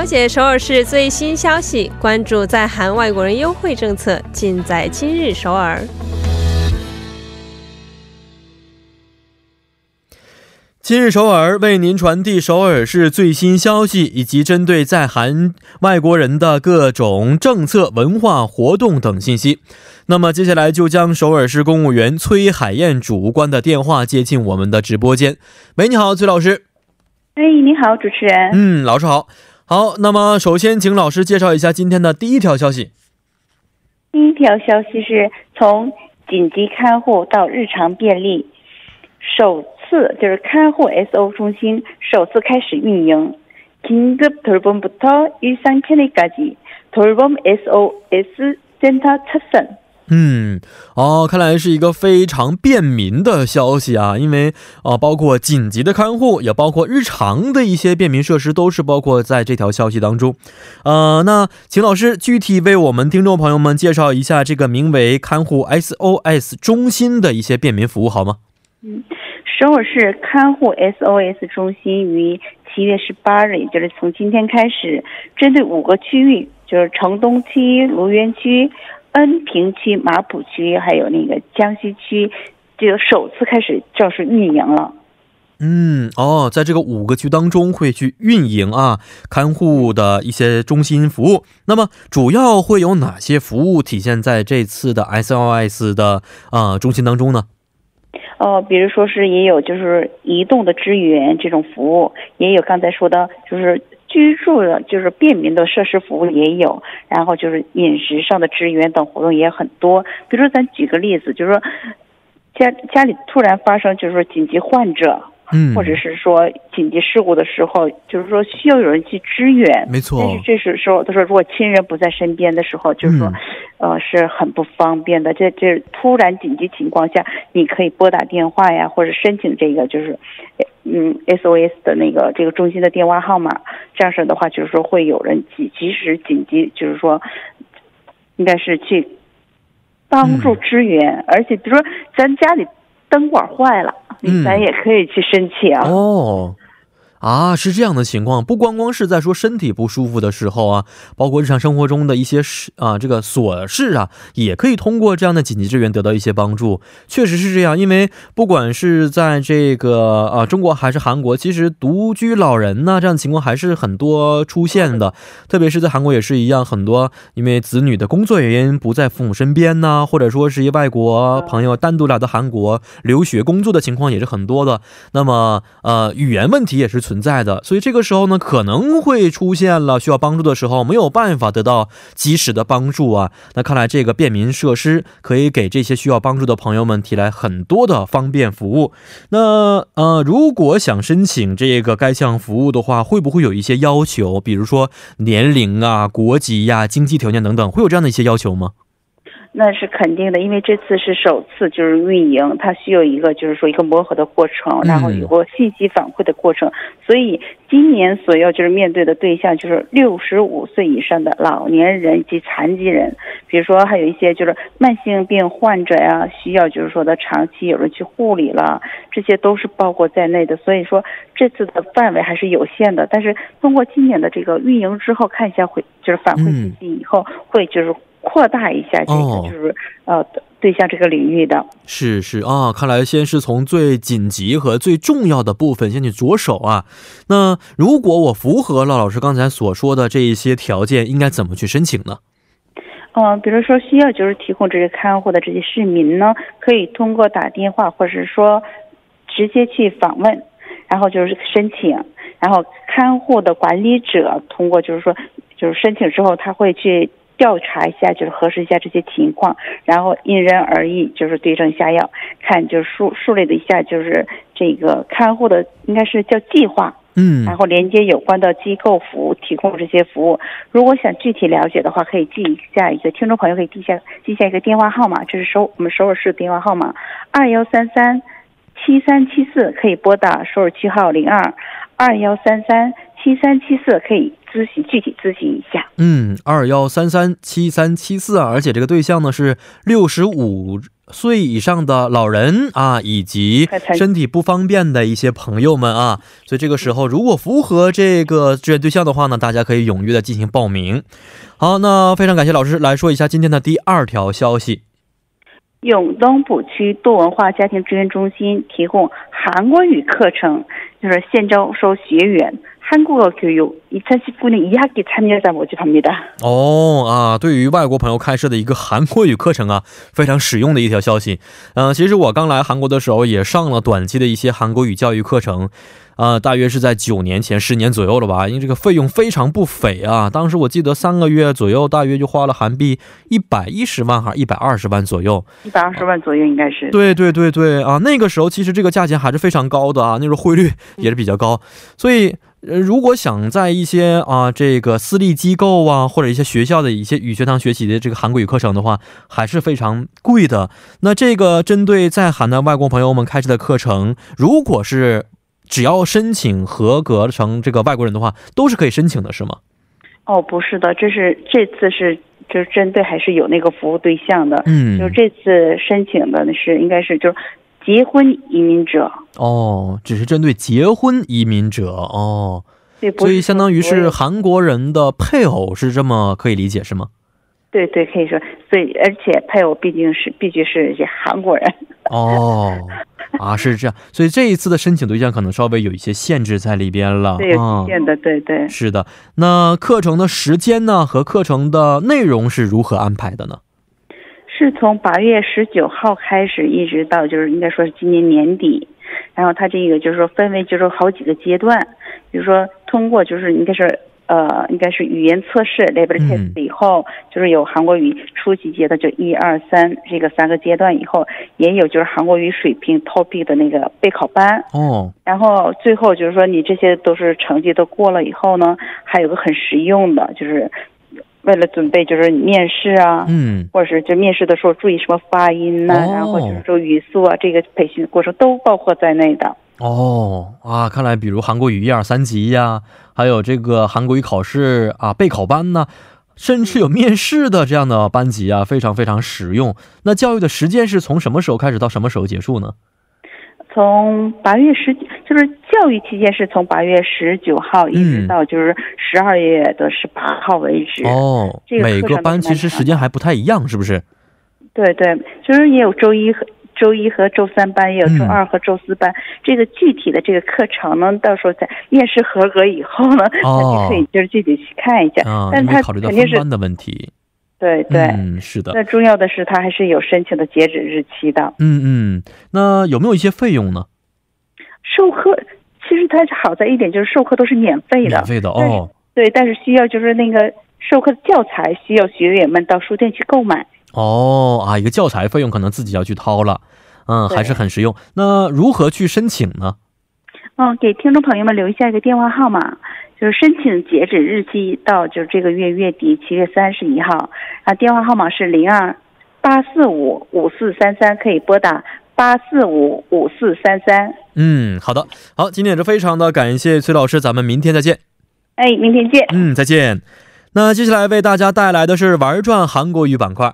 了解首尔市最新消息，关注在韩外国人优惠政策，尽在今日首尔。今日首尔为您传递首尔市最新消息，以及针对在韩外国人的各种政策、文化活动等信息。那么接下来就将首尔市公务员崔海燕主官的电话接进我们的直播间。喂，你好，崔老师。哎，你好，主持人。嗯，老师好。好，那么首先请老师介绍一下今天的第一条消息。第一条消息是从紧急看护到日常便利，首次就是看护 SO 中心首次开始运营。긴급돌봄부터일상편의까지돌봄 SOS 센터착선 嗯，哦，看来是一个非常便民的消息啊，因为啊，包括紧急的看护，也包括日常的一些便民设施，都是包括在这条消息当中。呃，那请老师具体为我们听众朋友们介绍一下这个名为看护 SOS 中心的一些便民服务好吗？嗯，首尔市看护 SOS 中心于七月十八日，也就是从今天开始，针对五个区域，就是城东区、卢园区。恩平区、马浦区还有那个江西区，就首次开始正式运营了。嗯，哦，在这个五个区当中会去运营啊，看护的一些中心服务。那么主要会有哪些服务体现在这次的 SOS 的啊中心当中呢？哦，比如说是也有就是移动的支援这种服务，也有刚才说的，就是。居住的就是便民的设施服务也有，然后就是饮食上的支援等活动也很多。比如说，咱举个例子，就是说家家里突然发生，就是说紧急患者。嗯，或者是说紧急事故的时候，就是说需要有人去支援，没错。但是这时时候，他说如果亲人不在身边的时候，就是说，呃，是很不方便的。这这突然紧急情况下，你可以拨打电话呀，或者申请这个就是，嗯，SOS 的那个这个中心的电话号码。这样式的话，就是说会有人及及时紧急，就是说，应该是去帮助支援。而且比如说咱家里灯管坏了。咱也可以去申请哦。啊，是这样的情况，不光光是在说身体不舒服的时候啊，包括日常生活中的一些事啊，这个琐事啊，也可以通过这样的紧急支援得到一些帮助。确实是这样，因为不管是在这个啊中国还是韩国，其实独居老人呢这样的情况还是很多出现的。特别是在韩国也是一样，很多因为子女的工作原因不在父母身边呢，或者说是一外国朋友单独来到韩国留学工作的情况也是很多的。那么呃，语言问题也是。存在的，所以这个时候呢，可能会出现了需要帮助的时候，没有办法得到及时的帮助啊。那看来这个便民设施可以给这些需要帮助的朋友们提来很多的方便服务。那呃，如果想申请这个该项服务的话，会不会有一些要求？比如说年龄啊、国籍呀、经济条件等等，会有这样的一些要求吗？那是肯定的，因为这次是首次就是运营，它需要一个就是说一个磨合的过程，然后有个信息反馈的过程。所以今年所要就是面对的对象就是六十五岁以上的老年人及残疾人，比如说还有一些就是慢性病患者呀，需要就是说的长期有人去护理了，这些都是包括在内的。所以说这次的范围还是有限的，但是通过今年的这个运营之后，看一下回就是反馈信息以后会就是。扩大一下这个就是呃对象这个领域的，是是啊，看来先是从最紧急和最重要的部分先去着手啊。那如果我符合了老师刚才所说的这一些条件，应该怎么去申请呢？嗯，比如说需要就是提供这些看护的这些市民呢，可以通过打电话或者是说直接去访问，然后就是申请，然后看护的管理者通过就是说就是申请之后，他会去。调查一下，就是核实一下这些情况，然后因人而异，就是对症下药，看就是梳梳理了一下，就是这个看护的应该是叫计划，嗯，然后连接有关的机构服务，提供这些服务。如果想具体了解的话，可以记一下一个听众朋友可以记下记下一个电话号码，这是首我们首尔市的电话号码二幺三三七三七四，可以拨打首尔区号零二二幺三三七三七四，可以。咨询具体咨询一下，嗯，二幺三三七三七四啊，而且这个对象呢是六十五岁以上的老人啊，以及身体不方便的一些朋友们啊，所以这个时候如果符合这个志愿对象的话呢，大家可以踊跃的进行报名。好，那非常感谢老师来说一下今天的第二条消息。永东浦区多文化家庭支援中心提供韩国语课程，就是现招收学员。한국어교육2019年1학기참여자모집합니다哦啊，对于外国朋友开设的一个韩国语课程啊，非常实用的一条消息。嗯，其实我刚来韩国的时候也上了短期的一些韩国语教育课程， 啊，大约是在九年前、十年左右了吧。因为这个费用非常不菲啊，当时我记得三个月左右，大约就花了韩币一百一十万还是一百二十万左右？一百二十万左右应该是。对对对对啊，那个时候其实这个价钱还是非常高的啊，那时候汇率也是比较高，所以。呃，如果想在一些啊这个私立机构啊或者一些学校的一些语学堂学习的这个韩国语课程的话，还是非常贵的。那这个针对在韩的外国朋友们开设的课程，如果是只要申请合格成这个外国人的话，都是可以申请的，是吗？哦，不是的，这是这次是就是针对还是有那个服务对象的。嗯，就这次申请的是应该是就是。结婚移民者哦，只是针对结婚移民者哦，所以相当于是韩国人的配偶，是这么可以理解是吗？对对，可以说，所以而且配偶毕竟是必须是一些韩国人。哦啊，是这样，所以这一次的申请对象可能稍微有一些限制在里边了，对，有限的，对对，是的。那课程的时间呢，和课程的内容是如何安排的呢？是从八月十九号开始，一直到就是应该说是今年年底，然后它这个就是说分为就是好几个阶段，比如说通过就是应该是呃应该是语言测试 level test 以后，就是有韩国语初级阶段就一二三这个三个阶段以后，也有就是韩国语水平 topic 的那个备考班哦，然后最后就是说你这些都是成绩都过了以后呢，还有个很实用的就是。为了准备就是面试啊，嗯，或者是就面试的时候注意什么发音呐，然后就是说语速啊，这个培训过程都包括在内的。哦啊，看来比如韩国语一二三级呀，还有这个韩国语考试啊备考班呢，甚至有面试的这样的班级啊，非常非常实用。那教育的时间是从什么时候开始到什么时候结束呢？从八月十，就是教育期间是从八月十九号一直到就是十二月的十八号为止。哦，每个班其实时间还不太一样，是不是？对对，就是也有周一和周一和周三班，也有周二和周四班。这个具体的这个课程呢，到时候在面试合格以后呢，那就可以就是具体去看一下。但他肯定是班的问题。对对，嗯，是的。那重要的是，他还是有申请的截止日期的。嗯嗯，那有没有一些费用呢？授课其实它是好在一点，就是授课都是免费的。免费的哦。对，但是需要就是那个授课的教材需要学员们到书店去购买。哦啊，一个教材费用可能自己要去掏了。嗯，还是很实用。那如何去申请呢？嗯，给听众朋友们留下一个电话号码。就是申请截止日期到就是这个月月底七月三十一号，啊，电话号码是零二八四五五四三三，可以拨打八四五五四三三。嗯，好的，好，今天也是非常的感谢崔老师，咱们明天再见。哎，明天见。嗯，再见。那接下来为大家带来的是玩转韩国语板块。